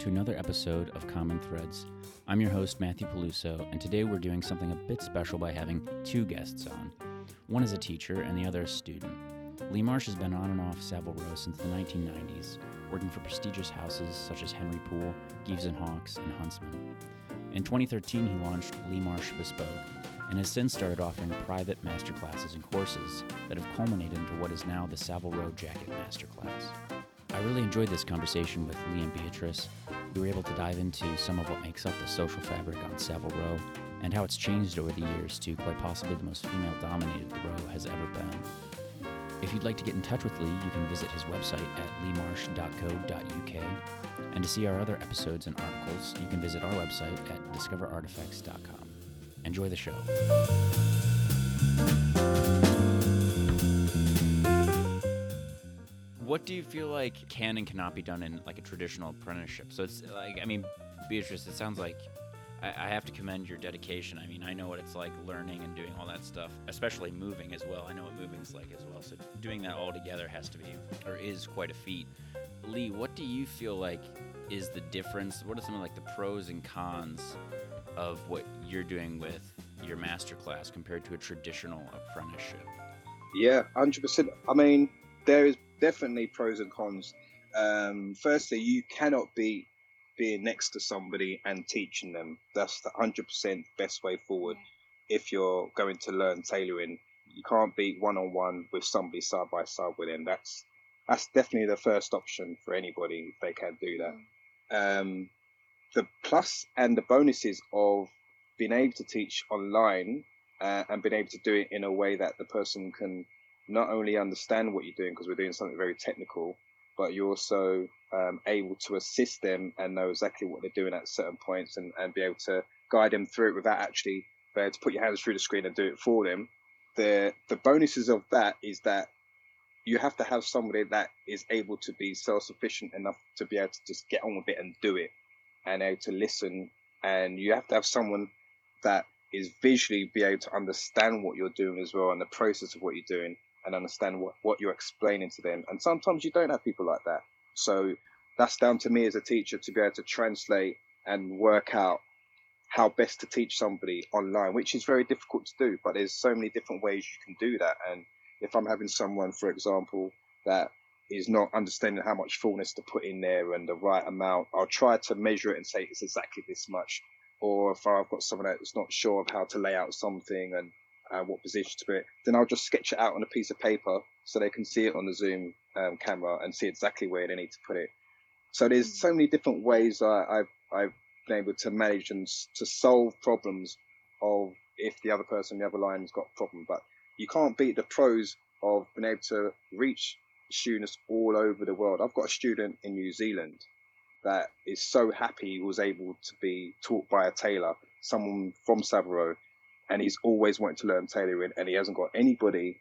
to another episode of Common Threads. I'm your host, Matthew Peluso, and today we're doing something a bit special by having two guests on. One is a teacher, and the other a student. Lee Marsh has been on and off Savile Row since the 1990s, working for prestigious houses such as Henry Poole, Gieves and Hawkes, and Huntsman. In 2013, he launched Lee Marsh Bespoke, and has since started offering private masterclasses and courses that have culminated into what is now the Savile Row Jacket Masterclass. I really enjoyed this conversation with Lee and Beatrice. We were able to dive into some of what makes up the social fabric on Savile Row and how it's changed over the years to quite possibly the most female dominated the row has ever been. If you'd like to get in touch with Lee, you can visit his website at leemarsh.co.uk. And to see our other episodes and articles, you can visit our website at discoverartifacts.com. Enjoy the show. What do you feel like can and cannot be done in like a traditional apprenticeship? So it's like, I mean, Beatrice, it sounds like I, I have to commend your dedication. I mean, I know what it's like learning and doing all that stuff, especially moving as well. I know what moving's like as well. So doing that all together has to be or is quite a feat. Lee, what do you feel like is the difference? What are some of like the pros and cons of what you're doing with your master class compared to a traditional apprenticeship? Yeah, hundred percent. I mean, there is definitely pros and cons. Um, firstly, you cannot be being next to somebody and teaching them. That's the hundred percent best way forward. If you're going to learn tailoring, you can't be one on one with somebody side by side with them. That's that's definitely the first option for anybody if they can do that. Um, the plus and the bonuses of being able to teach online uh, and being able to do it in a way that the person can not only understand what you're doing because we're doing something very technical, but you're also um, able to assist them and know exactly what they're doing at certain points and, and be able to guide them through it without actually being able to put your hands through the screen and do it for them. The the bonuses of that is that you have to have somebody that is able to be self sufficient enough to be able to just get on with it and do it and able to listen. And you have to have someone that is visually be able to understand what you're doing as well and the process of what you're doing and understand what, what you're explaining to them. And sometimes you don't have people like that. So that's down to me as a teacher to be able to translate and work out how best to teach somebody online, which is very difficult to do, but there's so many different ways you can do that. And if I'm having someone, for example, that is not understanding how much fullness to put in there and the right amount, I'll try to measure it and say it's exactly this much. Or if I've got someone that's not sure of how to lay out something and uh, what position to put it, then I'll just sketch it out on a piece of paper so they can see it on the Zoom um, camera and see exactly where they need to put it. So there's so many different ways I, I've I've been able to manage and to solve problems of if the other person the other line has got a problem. But you can't beat the pros of being able to reach students all over the world. I've got a student in New Zealand that is so happy he was able to be taught by a tailor, someone from Savile Row, and he's always wanted to learn tailoring, and he hasn't got anybody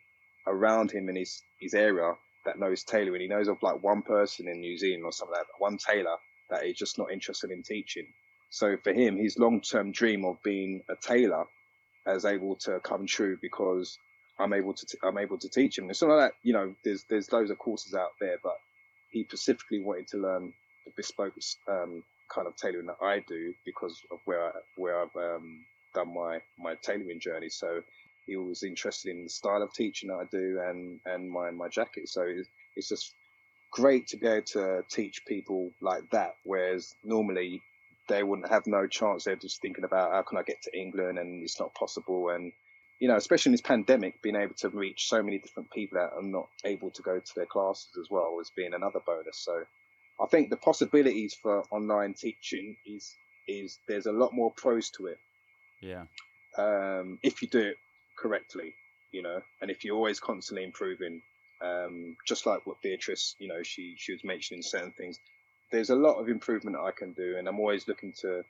around him in his, his area that knows tailoring. He knows of like one person in New Zealand or something like that, one tailor that is just not interested in teaching. So for him, his long-term dream of being a tailor is able to come true because I'm able to t- I'm able to teach him. It's not like that, you know. There's there's loads of courses out there, but he specifically wanted to learn the bespoke um, kind of tailoring that I do because of where I, where I've um, done my my tailoring journey. So he was interested in the style of teaching that I do and and my my jacket. So it's, it's just great to be able to teach people like that. Whereas normally they wouldn't have no chance. They're just thinking about how can I get to England and it's not possible. And you know, especially in this pandemic, being able to reach so many different people that are not able to go to their classes as well as being another bonus. So I think the possibilities for online teaching is is there's a lot more pros to it. Yeah. Um, if you do it correctly, you know, and if you're always constantly improving, um, just like what Beatrice, you know, she she was mentioning certain things. There's a lot of improvement I can do, and I'm always looking to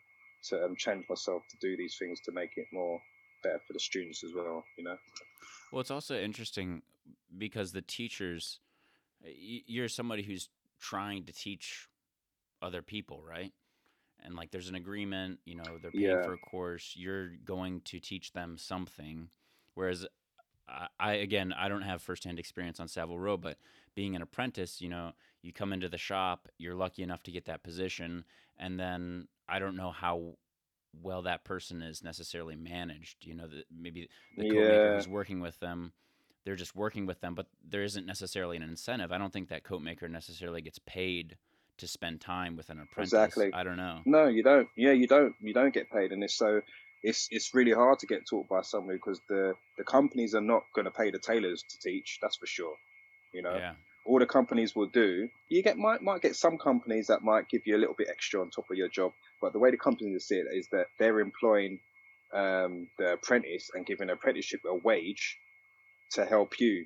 to um, change myself to do these things to make it more better for the students as well. You know. Well, it's also interesting because the teachers, you're somebody who's trying to teach other people, right? And like there's an agreement, you know, they're paying Yeah. for a course, you're going to teach them something. Whereas I again, I don't have firsthand experience on Savile Row, but being an apprentice, you know, you come into the shop, you're lucky enough to get that position, and then I don't know how well that person is necessarily managed. You know, that maybe the coat maker who's working with them, they're just working with them, but there isn't necessarily an incentive. I don't think that coat maker necessarily gets paid to spend time with an apprentice. exactly. I don't know. No, you don't. Yeah, you don't. You don't get paid, and it's so it's it's really hard to get taught by somebody because the the companies are not going to pay the tailors to teach. That's for sure. You know, Yeah. all the companies will do. You get might might get some companies that might give you a little bit extra on top of your job, but the way the companies see it is that they're employing um, the apprentice and giving the apprenticeship a wage to help you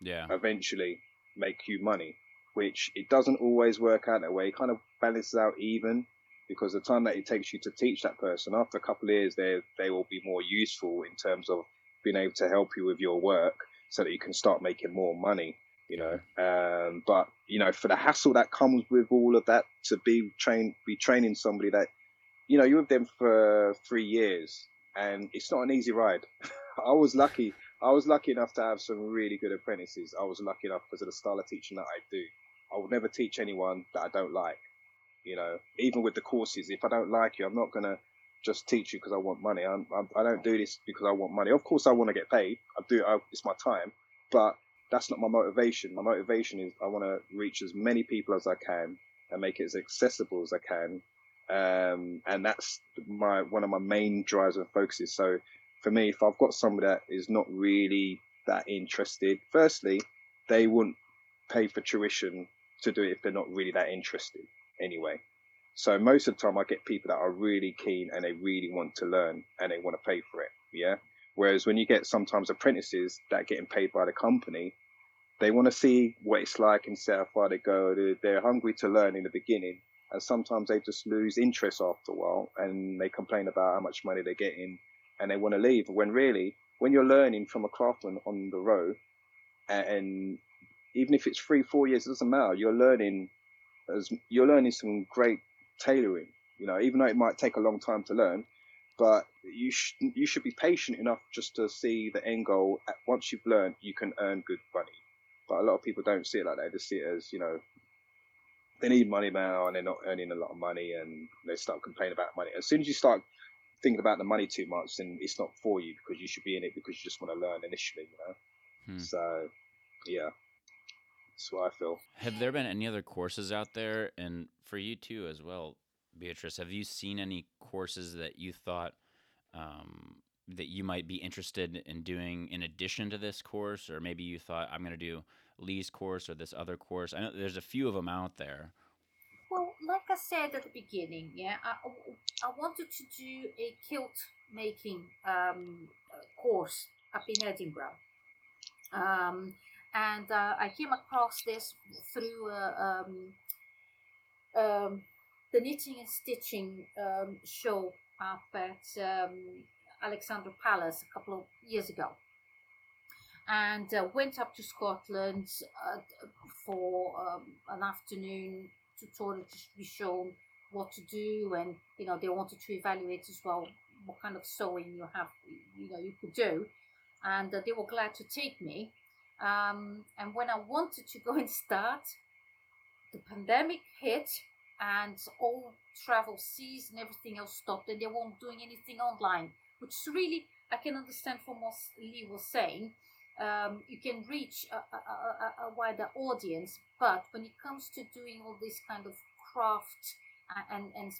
Yeah. eventually make you money, which it doesn't always work out that way. It kind of balances out even because the time that it takes you to teach that person, after a couple of years, they they will be more useful in terms of being able to help you with your work so that you can start making more money. You know, um, but you know, for the hassle that comes with all of that, to be trained, be training somebody that, you know, you're with them for three years, and it's not an easy ride. I was lucky I was lucky enough to have some really good apprentices. I was lucky enough because of the style of teaching that I do. I would never teach anyone that I don't like. You know, even with the courses, if I don't like you, I'm not gonna just teach you because I want money. I'm, I'm, I don't do this because I want money. Of course, I want to get paid. I do. I, it's my time, but that's not my motivation. My motivation is I want to reach as many people as I can and make it as accessible as I can. Um, and that's my one of my main drives and focuses. So for me, if I've got somebody that is not really that interested, firstly, they wouldn't pay for tuition to do it if they're not really that interested anyway. So most of the time, I get people that are really keen and they really want to learn and they want to pay for it. Yeah. Whereas when you get sometimes apprentices that getting paid by the company, they want to see what it's like and see how far they go. They're, hungry to learn in the beginning, and sometimes they just lose interest after a while and they complain about how much money they're getting and they want to leave. When really, when you're learning from a craftsman on the row, and, and even if it's three, four years, it doesn't matter. You're learning as you're learning some great tailoring. You know, even though it might take a long time to learn, but you sh- you should be patient enough just to see the end goal. Once you've learned, you can earn good money. But a lot of people don't see it like that. They just see it as you know, they need money now and they're not earning a lot of money, and they start complaining about money. As soon as you start thinking about the money too much, then it's not for you because you should be in it because you just want to learn initially, you know. Hmm. So, yeah, that's what I feel. Have there been any other courses out there, and for you too as well, Beatrice? Have you seen any courses that you thought um, that you might be interested in doing in addition to this course, or maybe you thought I'm going to do Lee's course or this other course? I know there's a few of them out there. Well, like I said at the beginning, yeah, I, I wanted to do a kilt making um, uh, course up in Edinburgh. Um, and uh, I came across this through uh, um, um, the knitting and stitching um, show up at um, Alexandra Palace a couple of years ago. And uh, went up to Scotland uh, for um, an afternoon tutorial to be shown what to do, and you know they wanted to evaluate as well what kind of sewing you have, you know, you could do, and uh, they were glad to take me. Um, and when I wanted to go and start, the pandemic hit, and all travel ceased and everything else stopped, and they weren't doing anything online, which really I can understand from what Lee was saying. Um, you can reach a, a, a, a, wider audience, but when it comes to doing all this kind of craft and, and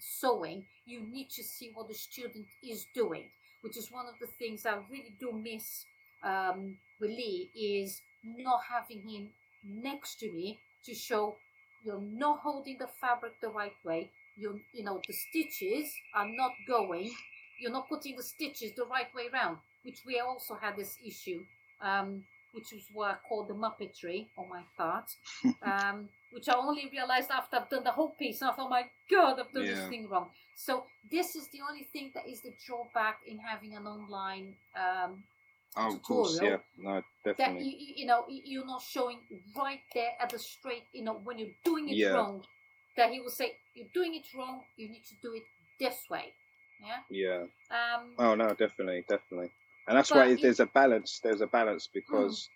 sewing, you need to see what the student is doing, which is one of the things I really do miss um, with Lee is not having him next to me to show you're not holding the fabric the right way. You you know the stitches are not going. You're not putting the stitches the right way around, which we also had this issue um, which was what I called the Muppetry on my part, um, which I only realized after I've done the whole piece. And I thought, my God, I've done Yeah. this thing wrong. So this is the only thing that is the drawback in having an online. Um, Oh, of course, yeah, no, definitely. you, you you know you're not showing right there at the straight. You know when you're doing it Yeah. wrong, that he will say you're doing it wrong. You need to do it this way. Yeah. Yeah. Um, Oh no, definitely, definitely. and that's why it- there's a balance. There's a balance because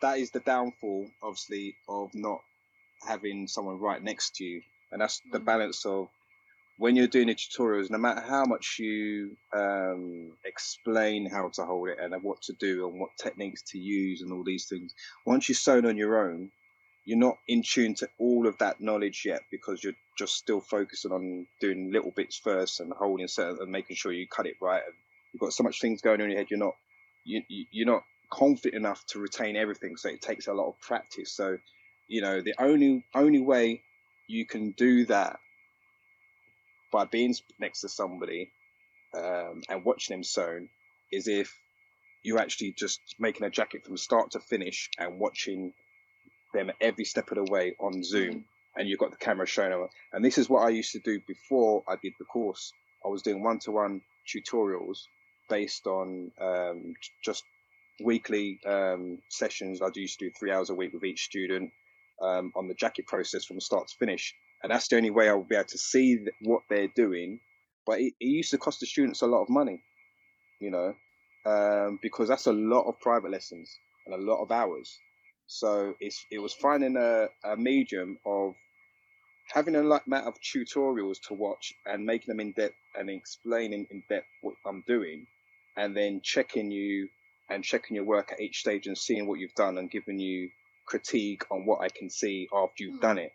that is the downfall, obviously, of not having someone right next to you, and that's the Mm. balance of when you're doing the tutorials. No matter how much you um, explain how to hold it and what to do and what techniques to use and all these things, once you're sewn on your own, you're not in tune to all of that knowledge yet because you're just still focusing on doing little bits first and holding certain and making sure you cut it right. And you've got so much things going on in your head. You're not you, you- you're not confident enough to retain everything. So it takes a lot of practice. So you know the only only way you can do that by being next to somebody um, and watching them sewn is if you're actually just making a jacket from start to finish and watching them every step of the way on Zoom, and you've got the camera showing them. And this is what I used to do before I did the course. I was doing one-to-one tutorials based on um, just weekly um, sessions. I used to do three hours a week with each student um, on the jacket process from start to finish, and that's the only way I will be able to see what they're doing. But it, it used to cost the students a lot of money, you know, um, because that's a lot of private lessons and a lot of hours. So it's it was finding a, a medium of having a like amount of tutorials to watch and making them in depth and explaining in depth what I'm doing, and then checking you and checking your work at each stage and seeing what you've done and giving you critique on what I can see after you've Mm. done it.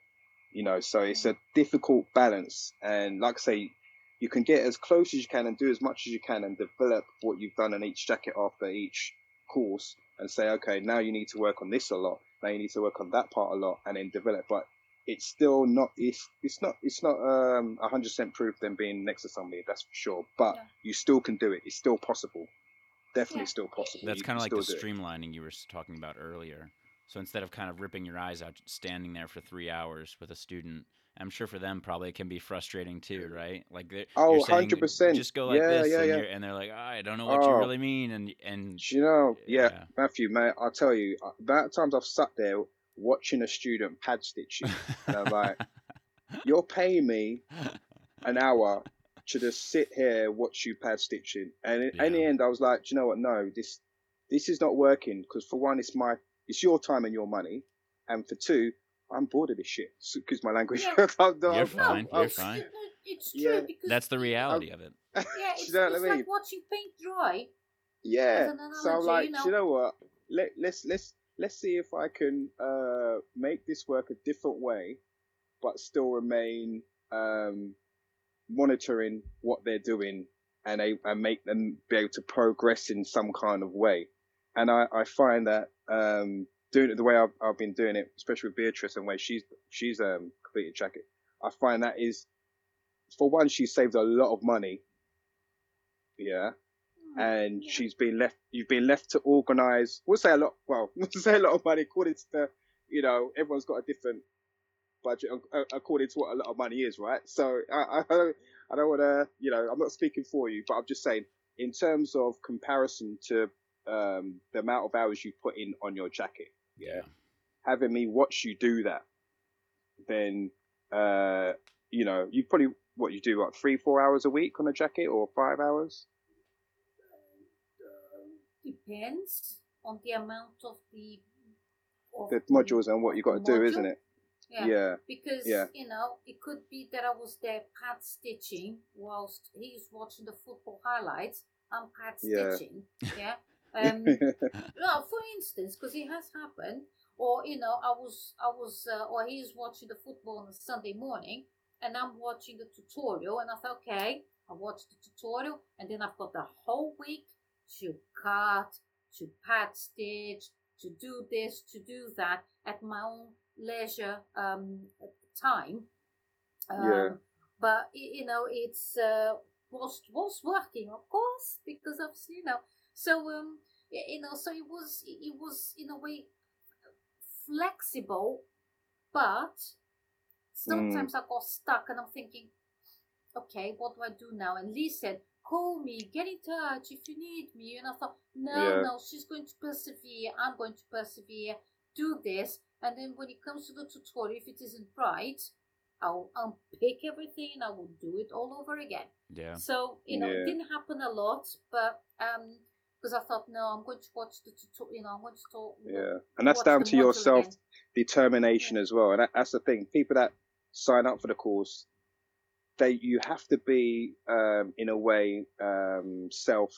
You know, so it's a difficult balance, and like I say, you can get as close as you can and do as much as you can and develop what you've done in each jacket after each course and say, okay, now you need to work on this a lot. Now you need to work on that part a lot, and then develop. But it's still not. It's it's not. It's not um hundred percent proof than being next to somebody. That's for sure. But Yeah. you still can do it. It's still possible. Definitely Yeah. still possible. That's kind of like the still do it. streamlining you were talking about earlier. So instead of kind of ripping your eyes out, standing there for three hours with a student, I'm sure for them probably it can be frustrating too, right? Like they're, Oh, 100%. Just go like Yeah, this, yeah, and, yeah. And they're like, "Ah, I don't know what you Oh. really mean, and and you know? Yeah, Yeah. Matthew, mate. I'll tell you. uh, That times I've sat there watching a student pad stitching, and I'm like, you're paying me an hour to just sit here watch you pad stitching and in, in the end i was like do you know what no this this is not working because for one it's my it's your time and your money and for two i'm bored of this shit excuse my language Yeah. I'm- You're I'm- fine, I'm- you're fine. It's true Yeah. because that's the you know, reality of it. Yeah, it's, you know it's like watching paint dry. yeah As an so i'm like you do you know. know what Let, let's let's let's see if i can uh make this work a different way but still remain um monitoring what they're doing and a, and make them be able to progress in some kind of way and i i find that um doing it the way i've, I've been doing it especially with beatrice and the way she's she's um completed jacket i find that is for one she saved a lot of money. Yeah. Hmm, and yeah. she's been left you've been left to organize we'll say a lot well we'll say a lot of money according to the you know everyone's got a different budget according to what a lot of money is right? So i i, I don't, I don't want to you know i'm not speaking for you but i'm just saying in terms of comparison to um the amount of hours you put in on your jacket yeah having me watch you do that then uh you know you probably what you do what three four hours a week on a jacket or five hours depends on the amount of the of the modules and what you got to do, isn't it? Yeah. Yeah. Because Yeah. you know, it could be that I was there pad stitching whilst he's watching the football highlights. I'm pad Yeah. stitching. Yeah. Um, no, for instance, because it has happened, or you know, I was, I was, uh, or he's watching the football on a Sunday morning, and I'm watching the tutorial, and I thought, okay, I watched the tutorial, and then I've got the whole week to cut, to pad stitch, to do this, to do that at my own leisure um, time. Yeah. Um, But you know, it's uh, was was working, of course, because obviously, you know, so um, you know, so it was it was in a way flexible, but sometimes I got stuck, and I'm thinking, okay, what do I do now? And Lee said, call me, get in touch if you need me. And I thought, no, Yeah. no, she's going to persevere. I'm going to persevere. Do this, and then when it comes to the tutorial, if it isn't right, I'll unpick everything and I will do it all over again. Yeah. So you know, Yeah. it didn't happen a lot, but um, because I thought, no, I'm going to watch the tutorial. You know, I'm going to talk. Yeah, and that's down to your self again. determination as well. And that, that's the thing. People that sign up for the course, they you have to be um, in a way um, self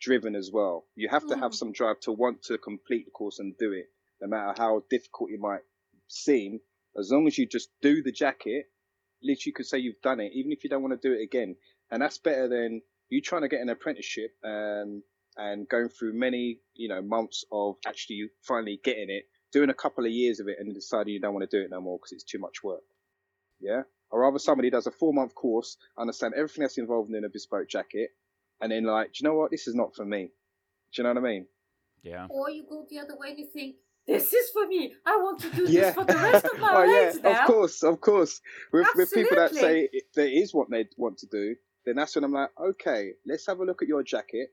driven as well. You have to have Mm. some drive to want to complete the course and do it, no matter how difficult it might seem. As long as you just do the jacket, literally you could say you've done it, even if you don't want to do it again. And that's better than you trying to get an apprenticeship and and going through many, you know, months of actually finally getting it, doing a couple of years of it and then deciding you don't want to do it no more because it's too much work. Yeah. Or rather somebody does a four month course, understand everything that's involved in a bespoke jacket, and then like, do you know what? This is not for me. Do you know what I mean? Yeah. Or you go the other way and you think, this is for me. I want to do Yeah. this for the rest of my oh yeah, now. of course, of course. With, with people that say it, that is what they want to do, then that's when I'm like, okay, let's have a look at your jacket,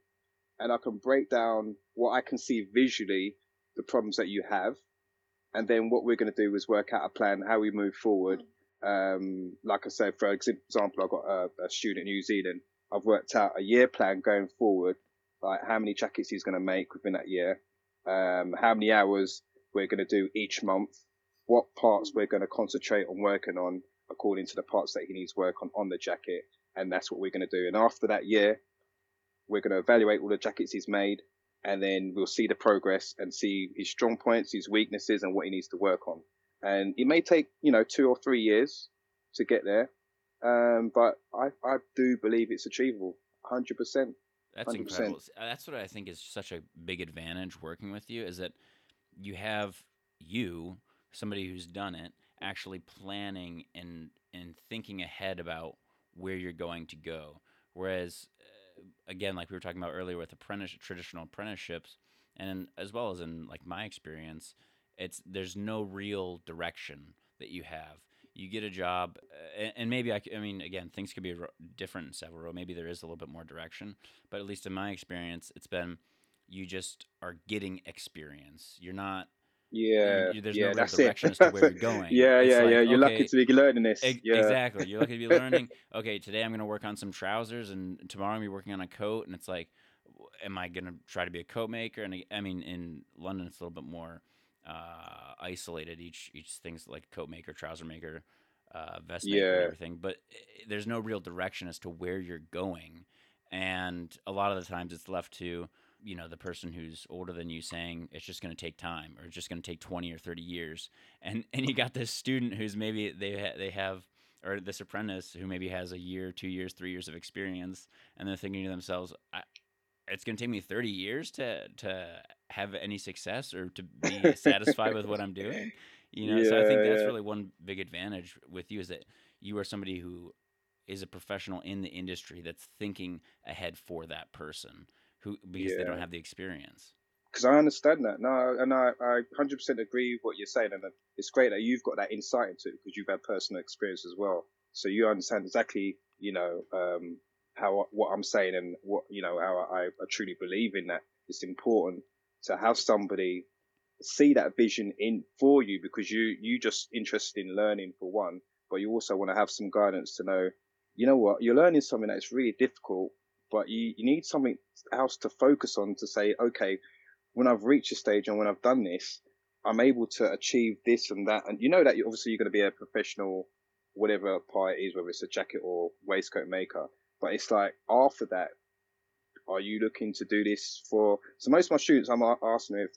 and I can break down what I can see visually, the problems that you have, and then what we're going to do is work out a plan how we move forward. Um, like I said, for example, I've got a, a student in New Zealand. I've worked out a year plan going forward, like how many jackets he's going to make within that year, um, how many hours we're going to do each month, what parts we're going to concentrate on working on according to the parts that he needs work on on the jacket, and that's what we're going to do. And after that year, we're going to evaluate all the jackets he's made, and then we'll see the progress and see his strong points, his weaknesses, and what he needs to work on. And it may take you know two or three years to get there, um, but I I do believe it's achievable, hundred percent. That's 100%. incredible. Uh, That's what I think is such a big advantage working with you is that you have you, somebody who's done it, actually planning and and thinking ahead about where you're going to go. Whereas, uh, again, like we were talking about earlier with apprentice traditional apprenticeships, and as well as in like my experience, it's there's no real direction that you have. You get a job, and, and maybe I mean, again, things could be different in Savile. Maybe there is a little bit more direction, but at least in my experience, it's been you just are getting experience. You're not. Yeah, you- there's yeah, no real that's direction it. as to where you're going. yeah, It's yeah, like, yeah. You're okay, lucky to be learning this. Yeah. Exactly. You're lucky to be learning. Okay, today I'm going to work on some trousers, and tomorrow I'm going to be working on a coat. And it's like, am I going to try to be a coat maker? And I- I mean, in London, it's a little bit more uh, isolated. Each each thing's like coat maker, trouser maker, uh, vest maker, and everything. But i- there's no real direction as to where you're going. And a lot of the times, it's left to you know the person who's older than you saying it's just going to take time or it's just going to take 20 or 30 years and and you got this student who's maybe they ha- they have or this apprentice who maybe has a year, two years, three years of experience, and they're thinking to themselves, I, "It's going to take me thirty years to to have any success or to be satisfied with what I'm doing." You know, so I think that's yeah. really one big advantage with you is that you are somebody who is a professional in the industry that's thinking ahead for that person who because they don't have the experience. because I understand that. No, and I, I 100% agree with what you're saying, and it's great that you've got that insight into it because you've had personal experience as well. So you understand exactly, you know, um, how what I'm saying and what you know how I, I truly believe in that. It's important to have somebody see that vision in for you because you you just interested in learning for one, but you also want to have some guidance to know, you know what, you're learning something that's really difficult, but you, you need something else to focus on to say, okay, when I've reached a stage and when I've done this, I'm able to achieve this and that. And you know that you obviously you're going to be a professional, whatever part it is, whether it's a jacket or waistcoat maker. But it's like after that, are you looking to do this for? So most of my students, I'm asking if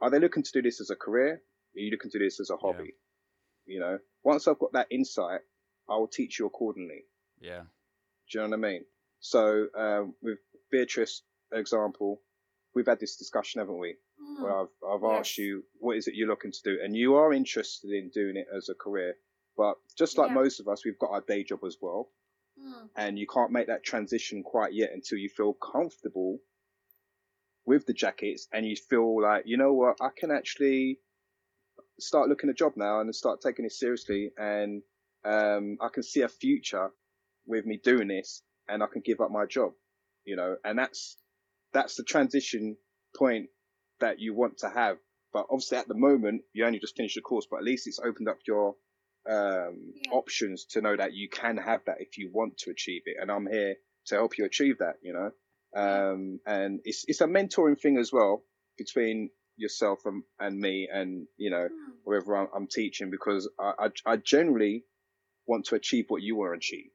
are they looking to do this as a career? Are you looking to do this as a hobby? You know, once I've got that insight, I will teach you accordingly. Yeah. Do you know what I mean? So um, with Beatrice, example, we've had this discussion, haven't we? Mm. Where I've, I've Yes. asked you, what is it you're looking to do? And you are interested in doing it as a career. But just like Yeah. most of us, we've got our day job as well. Mm. And you can't make that transition quite yet until you feel comfortable with the jackets and you feel like, you know what, I can actually start looking a job now and start taking it seriously. And um, I can see a future with me doing this and I can give up my job, you know, and that's, that's the transition point that you want to have. But obviously at the moment, you only just finished the course, but at least it's opened up your um, Yeah. options to know that you can have that if you want to achieve it. And I'm here to help you achieve that, you know. Um, and it's it's a mentoring thing as well between yourself and, and me and you know Hmm. wherever I'm, I'm teaching because I, I I generally want to achieve what you want to achieve.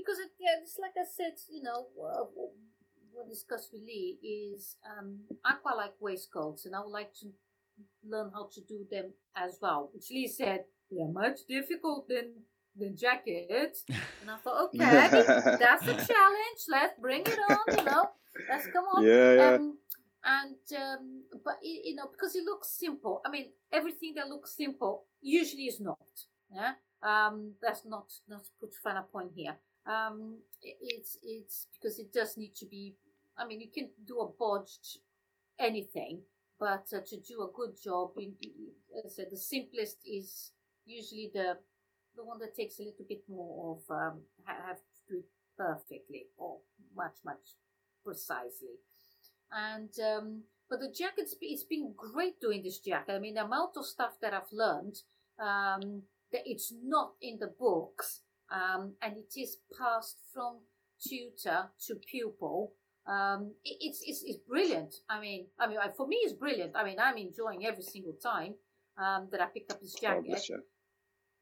Because it, yeah, it's like I said, you know, uh, what discussed with Lee is um, I quite like waistcoats, and I would like to learn how to do them as well. Which Lee said they're much difficult than than jackets, and I thought, okay, that's a challenge. Let's bring it on. You know, let's come on. yeah, yeah. Um, and um, but y- you know because it looks simple. I mean, everything that looks simple usually is not. Yeah. Um, that's not not put finer point here. Um, it's it's because it does need to be. I mean, you can do a bodged anything, but uh, to do a good job, you- as I said, the simplest is usually the the one that takes a little bit more of um, have to do it perfectly or much much precisely. And um, but the jacket's it's been great doing this jacket. I mean, the amount of stuff that I've learned um, that it's not in the books, um, and it is passed from tutor to pupil. Um, it, it's, it's it's brilliant. I mean, I mean, for me, it's brilliant. I mean, I'm enjoying every single time um, that I pick up this jacket.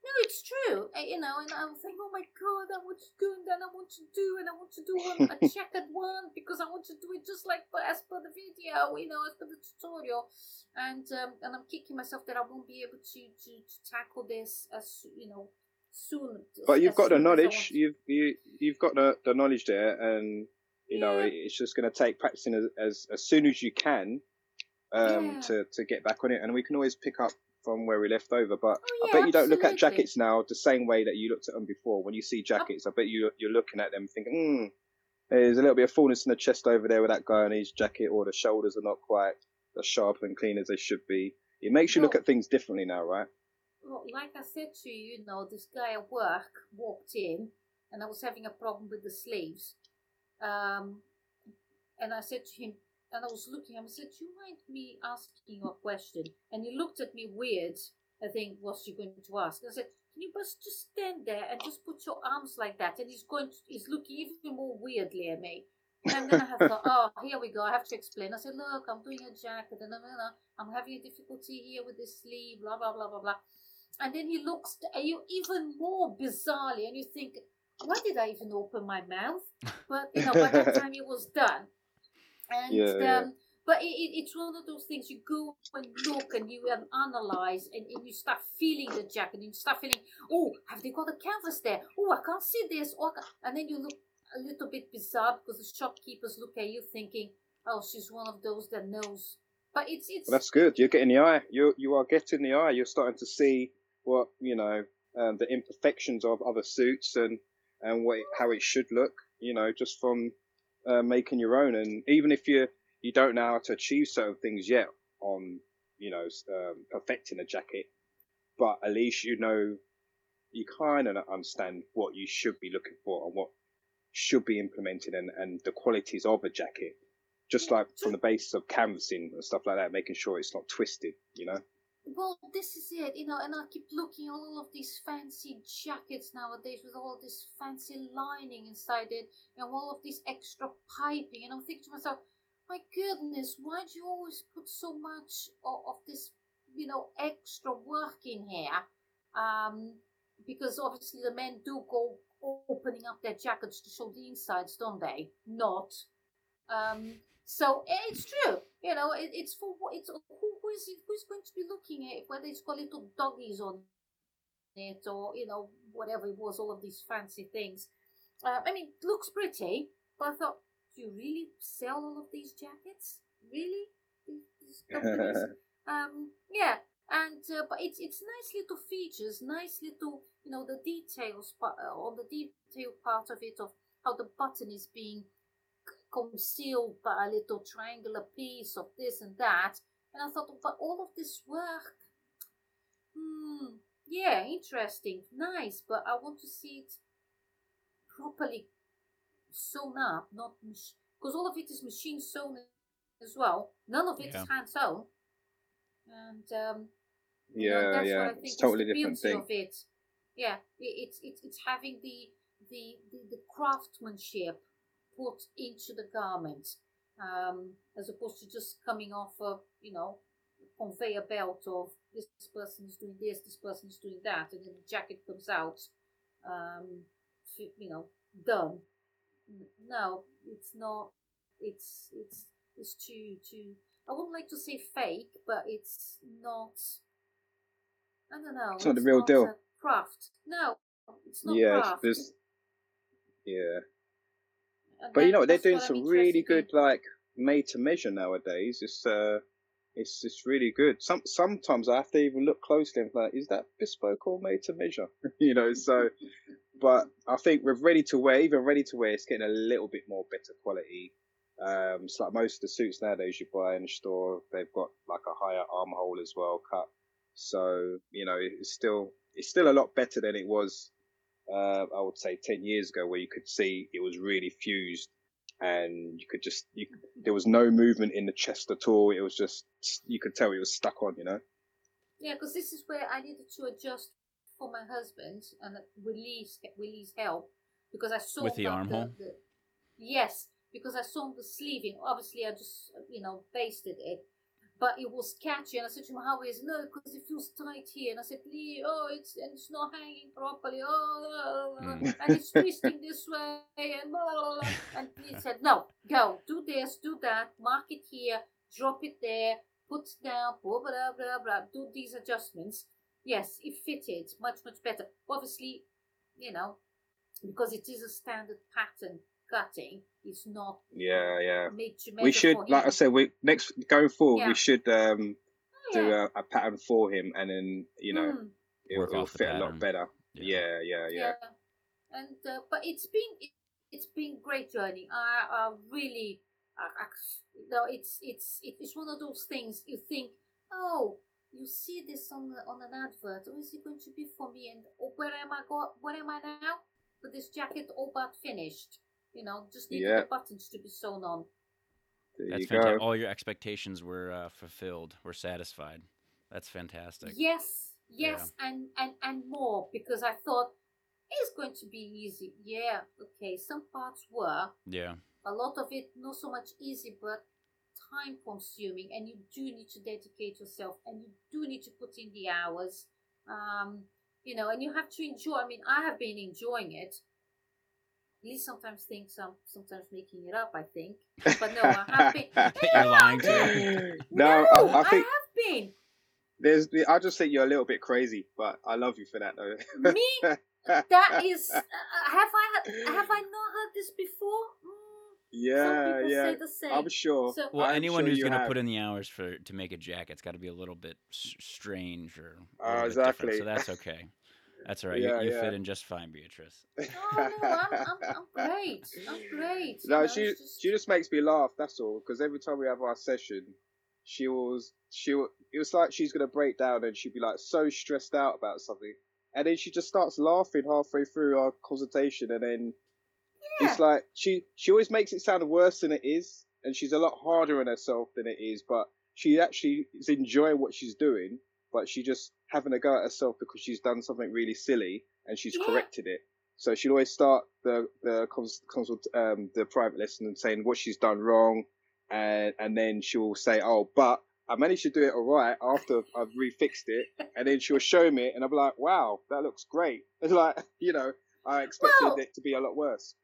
No, it's true. Uh, You know, and I was thinking, oh my god, I want to do, and then I want to do, and I want to do one, a checkered one because I want to do it just like per- as per the video, you know, as per the tutorial. And um, and I'm kicking myself that I won't be able to to, to tackle this as you know soon. But you've got the I knowledge. You've you you've got the, the knowledge there, and you know it's just going to take practicing as, as as soon as you can um, Yeah. to to get back on it, and we can always pick up from where we left over. But Oh, I yeah, bet you don't look at jackets now the same way that you looked at them before. When you see jackets, I bet you you're looking at them thinking, hmm, there's a little bit of fullness in the chest over there with that guy on his jacket, or the shoulders are not quite as sharp and clean as they should be. It makes you look at things differently now, right? Like I said to you, you know, this guy at work walked in and I was having a problem with the sleeves. Um, and I said to him, and I was looking at him, I said, Do you mind me asking you a question? And he looked at me weird. I think, what's she going to ask? I said, Can you just, just stand there and just put your arms like that? And he's going to, he's looking even more weirdly at me. And then I have thought, oh, here we go. I have to explain. I said, look, I'm doing a jacket and I'm, I'm having a difficulty here with the sleeve, blah, blah, blah, blah, blah. And then he looks at you even more bizarrely, and you think, why did I even open my mouth? But you know, by that time it was done. And Yeah, yeah. um, but it, it, it's one of those things you go and look and you um, analyze and, and you start feeling the jacket and you start feeling, oh, have they got a canvas there? Oh, I can't see this. Oh, can't-" and then you look a little bit bizarre because the shopkeepers look at you thinking, oh, she's one of those that knows. But it's it's Well, that's good. You're getting the eye. You you are getting the eye. You're starting to see what you know um, the imperfections of other suits and and what it, how it should look. You know, just from uh, making your own. And even if you you don't know how to achieve certain things yet on you know um, perfecting a jacket, but at least you know you kind of understand what you should be looking for and what should be implemented and, and the qualities of a jacket just like from the basis of canvassing and stuff like that, making sure it's not twisted, you know. Well, this is it, you know, and I keep looking at all of these fancy jackets nowadays with all this fancy lining inside it and all of this extra piping, and I'm thinking to myself, my goodness, why do you always put so much of, of this, you know, extra work in here? Um, because obviously the men do go opening up their jackets to show the insides, don't they? Not. Um, so it's true, you know. It, it's for what- it's who, who is it, who's going to be looking at it? Whether it's got little doggies on it or you know whatever it was, all of these fancy things. Uh, I mean, it looks pretty, but I thought, do you really sell all of these jackets? Really, these, companies? um, yeah, and uh, but it's it's nice little features, nice little you know the details part, uh, on the detail part of it of how the button is being concealed by a little triangular piece of this and that. And I thought, but all of this work, hmm, yeah, interesting, nice, but I want to see it properly sewn up, not because all of it is machine sewn as well. None of it is Yeah. hand sewn, and um, you know, yeah, that's yeah, what I think it's is totally the different thing. of it. Yeah, i- it's it's it's having the the the, the craftsmanship put into the garment, um, as opposed to just coming off a you know conveyor belt of this person is doing this, this person is doing that, and then the jacket comes out, um, you know, done. No, it's not. It's it's it's too too. I wouldn't like to say fake, but it's not. I don't know. It's not the real deal. Craft. No, it's not yeah, craft. yeah. And But you know what? They're doing some really good like made to measure nowadays. It's uh, it's it's really good. Some sometimes I have to even look closely and like, is that bespoke or made to measure? you know, so. But I think with ready to wear, even ready to wear, it's getting a little bit more better quality. Um, it's like most of the suits nowadays you buy in the store, they've got like a higher armhole as well cut. So you know, it's still it's still a lot better than it was uh, I would say 10 years ago where you could see it was really fused and you could just, you, there was no movement in the chest at all. It was just, you could tell it was stuck on, you know? Yeah, because this is where I needed to adjust for my husband and release release help because I saw With the that armhole? The, yes, because I saw the sleeving. Obviously, I just you know basted it, but it was catchy. And I said to him, "How is it? no? Because it feels tight here." And I said, "Lee, oh, it's and it's not hanging properly. Oh, blah, blah, blah, Mm. and it's twisting this way and blah, blah, blah." And he said, "No, go do this, do that, mark it here, drop it there." Put it down, blah blah blah blah. Do these adjustments, yes, it fitted much, much better. Obviously, you know, because it is a standard pattern cutting, it's not Yeah, yeah. made to We should, for like I said, we next going forward, Yeah. we should um, Oh, do a, a pattern for him, and then you know Mm, it'll, Work it'll off the fit a lot better. Yeah. Yeah, yeah, yeah. yeah. And uh, but it's been it, it's been great journey. I, I really, I, I, you know, it's it's it's one of those things you think, oh, you see this on the, on an advert, or is it going to be for me? And oh, where am I go? Where am I now? With this jacket all but finished. You know, just needed Yeah. the buttons to be sewn on. There That's you fantastic. go. All your expectations were uh, fulfilled. Were satisfied. That's fantastic. Yes, yes, and and and more because I thought it's going to be easy. Yeah, okay. Some parts were Yeah. a lot of it not so much easy, but time consuming, and you do need to dedicate yourself, and you do need to put in the hours. Um, you know, and you have to enjoy. I mean, I have been enjoying it. Lee sometimes thinks I'm sometimes making it up. I think, but no, I have been. You're lying to me. no, no, I, I think have been. there's. I just think you're a little bit crazy, but I love you for that though. Me? That is. Uh, have I have I not heard this before? Mm, yeah, yeah. say the same. I'm sure. So- Well, I'm anyone sure who's going to put in the hours for to make a jacket's got to be a little bit s- strange or a Ah, little bit exactly. So that's okay. That's all right. Yeah, you you yeah. fit in just fine, Beatrice. Oh no, I'm, I'm, I'm great. I'm great. you No, know, she just- she just makes me laugh. That's all. Because every time we have our session, she was she wa- it was like she's gonna break down and she'd be like so stressed out about something, and then she just starts laughing halfway through our consultation, and then it's like she she always makes it sound worse than it is, and she's a lot harder on herself than it is, but she actually is enjoying what she's doing, but she just having a go at herself because she's done something really silly and she's Yeah. corrected it. So she'd always start the the cons- consult um the private lesson and saying what she's done wrong, and and then she'll say, oh, but I managed to do it all right after I've refixed it, and then she'll show me, and I'll be like, wow, that looks great. It's like you know, I expected Well- it to be a lot worse.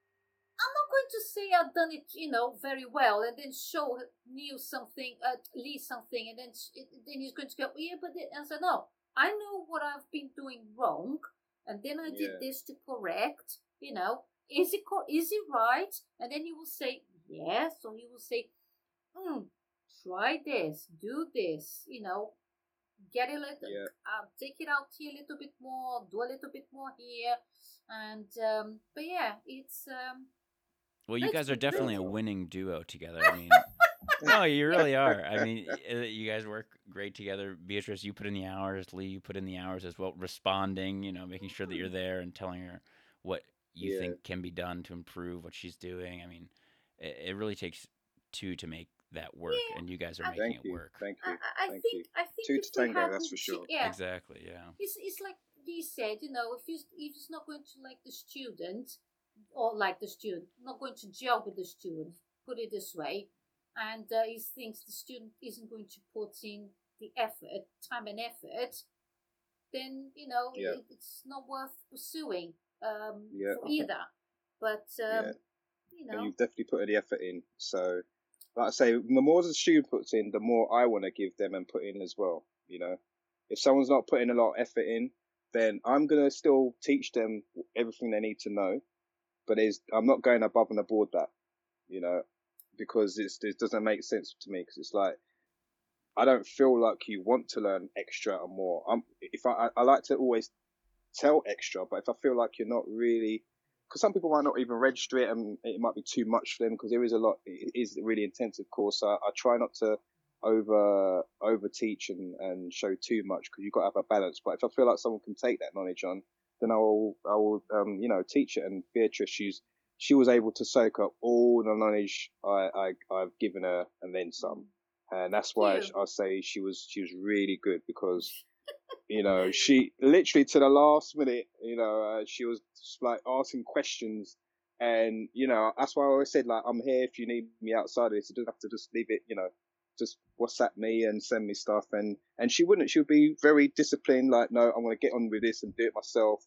Going to say I've done it, you know, very well, and then show Neil something, uh, Lee something, and then s- then he's going to go, yeah, but then I said, no, I know what I've been doing wrong, and then I did Yeah. this to correct. You know, is it co- is it right? And then he will say yes, or he will say, hmm, try this, do this. You know, get a little, Yeah. uh, take it out here a little bit more, do a little bit more here, and um, but yeah, it's um. Well, you Makes guys are me definitely a winning duo together. I mean, no, oh, you really are. I mean, you guys work great together. Beatrice, you put in the hours. Lee, you put in the hours as well, responding. You know, making sure that you're there and telling her what you Yeah. think can be done to improve what she's doing. I mean, it, it really takes two to make that work, Yeah, and you guys are I- making Thank it you, work. thank you, I I thank think you. I think Two to we tango, that's for sure. Yeah, Exactly. Yeah. it's it's like Dee said, you know, if you if it's not going to like the student, or like the student, not going to gel with the student, put it this way, and uh, he thinks the student isn't going to put in the effort, time and effort, then you know Yeah. it, it's not worth pursuing um, Yeah. for either. But um, Yeah. you and know, you've definitely put the effort in. So, like I say, the more the student puts in, the more I want to give them and put in as well. You know, if someone's not putting a lot of effort in, then I'm gonna still teach them everything they need to know, but I'm not going above and above that. You know, because it doesn't make sense to me because it's like. I don't feel like you want to learn extra and more. I'm, if I, I, like to always tell extra, but if I feel like you're not really because some people might not even register it and it might be too much for them because there is a lot it is a really intensive course so I, I try not to over over teach and, and show too much because you've got to have a balance but if I feel like someone can take that knowledge on then I will I will um you know teach it and Beatrice she's she was able to soak up all the knowledge I, I I've given her and then some and that's why Phew. I say she was she was really good because you know, she literally to the last minute, you know, uh, she was just, like asking questions. And, you know, that's why I always said, like, I'm here if you need me outside of this. You don't have to just leave it, you know, just WhatsApp me and send me stuff. And, and she wouldn't, she would be very disciplined, like, no, I'm going to get on with this and do it myself.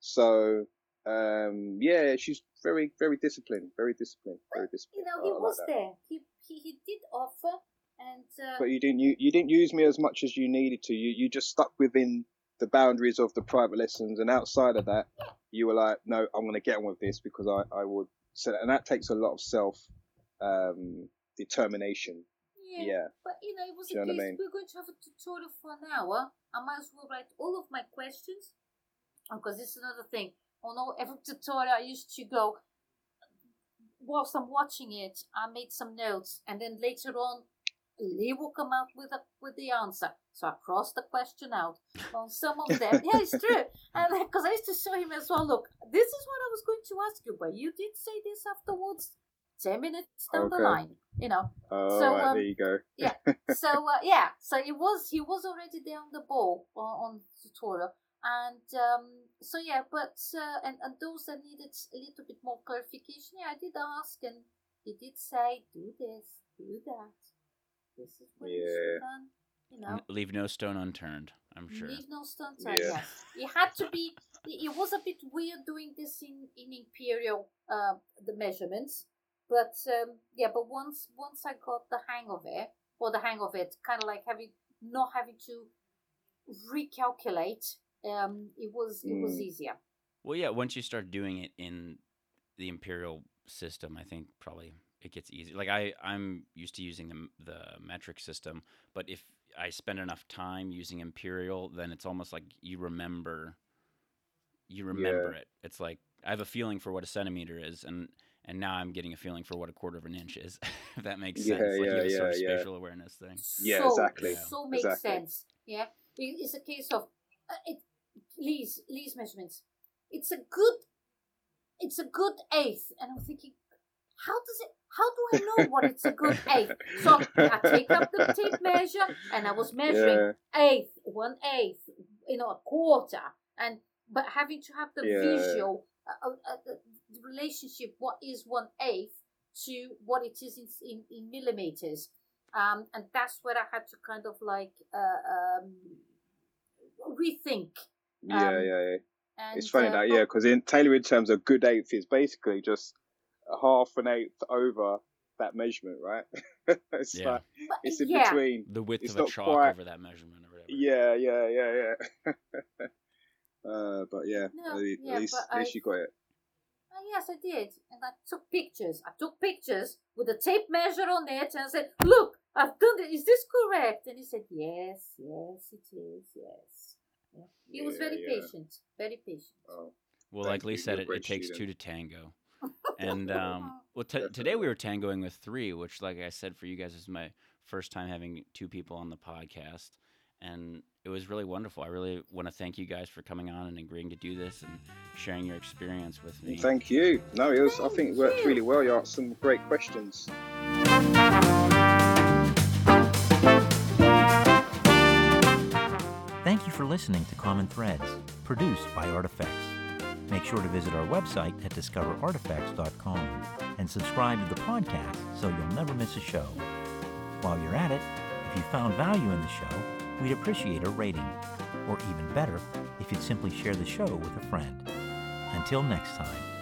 So, um, yeah, she's very, very disciplined, very disciplined, very disciplined. you know, he like was that. there. He, he he did offer, and uh, But you didn't you, you didn't use me as much as you needed to. You you just stuck within the boundaries of the private lessons, and outside of that, you were like, no, I'm going to get on with this because I I would. So and that takes a lot of self um, determination. yeah, Yeah, But you know, it was Do a what I mean? We're going to have a tutorial for an hour. I might as well write all of my questions, because this is another thing. On all every tutorial, I used to go. Whilst I'm watching it, I made some notes, and then later on, Lee will come out with a with the answer. So I crossed the question out on some of them. yeah, it's true, and because I used to show him as well. Look, this is what I was going to ask you, but you did say this afterwards. Ten minutes down the line, you know all So, right, um, there you go. Yeah. So uh, yeah, so it was he was already there on the ball on, on tutorial, and um, so yeah, but uh, and and those that needed a little bit more clarification, yeah, I did ask, and he did say, do this, do that. This is what you Yeah. done. You know, Leave no stone unturned. I'm sure. leave no stone unturned. Yeah. Yes, it had to be. It it was a bit weird doing this in in imperial uh, the measurements, but um, yeah. But once once I got the hang of it, or the hang of it, kind of like having not having to recalculate, um, it was it was Mm. easier. Well, yeah. Once you start doing it in the imperial system, I think probably it gets easy. Like I, I'm used to using the the metric system, but if I spend enough time using imperial, then it's almost like you remember. You remember it. It's like I have a feeling for what a centimeter is, and and now I'm getting a feeling for what a quarter of an inch is. if that makes Yeah, sense. like you yeah, have a sort of yeah, yeah. spatial awareness thing. Yeah, so, exactly. So makes Exactly. sense. Yeah, it's a case of uh, it. Lee's Lee's measurements. It's a good. It's a good eighth, and I'm thinking, how does it? How do I know what it's a good eighth? So I take up the tape measure, and I was measuring Yeah, eighth, one eighth, you know, a quarter, and but having to have the Yeah. visual, uh, uh, uh, the, the relationship, what is one eighth to what it is in in, in millimeters, um, and that's where I had to kind of like uh, um, rethink. yeah, Um, yeah, yeah. And, It's funny uh, that, yeah, because in tailoring terms, a good eighth is basically just a half an eighth over that measurement, right? it's Yeah. like it's in yeah, between. The width It's of a chalk quite- over that measurement or whatever. Yeah, yeah, yeah, yeah. uh, but yeah, No, at, least, yeah, at least, but at least I- you got it. Uh, yes, I did. And I took pictures. I took pictures with a tape measure on it and I said, Look, I've done it. Is this correct? And he said, Yes, yes, it is. Yes. Yeah. He was very yeah. patient. Very patient. Oh, Well, Thank like Lee said, it, it takes two to tango. And um, well, t- today we were tangoing with three, which, like I said, for you guys is my first time having two people on the podcast, and it was really wonderful. I really want to thank you guys for coming on and agreeing to do this and sharing your experience with me. Thank you. No, it was. I think it worked really well. You asked some great questions. Listening to Common Threads, produced by Artifacts. Make sure to visit our website at discoverartifacts.com and subscribe to the podcast so you'll never miss a show. While you're at it, if you found value in the show, we'd appreciate a rating. Or even better, if you'd simply share the show with a friend. Until next time.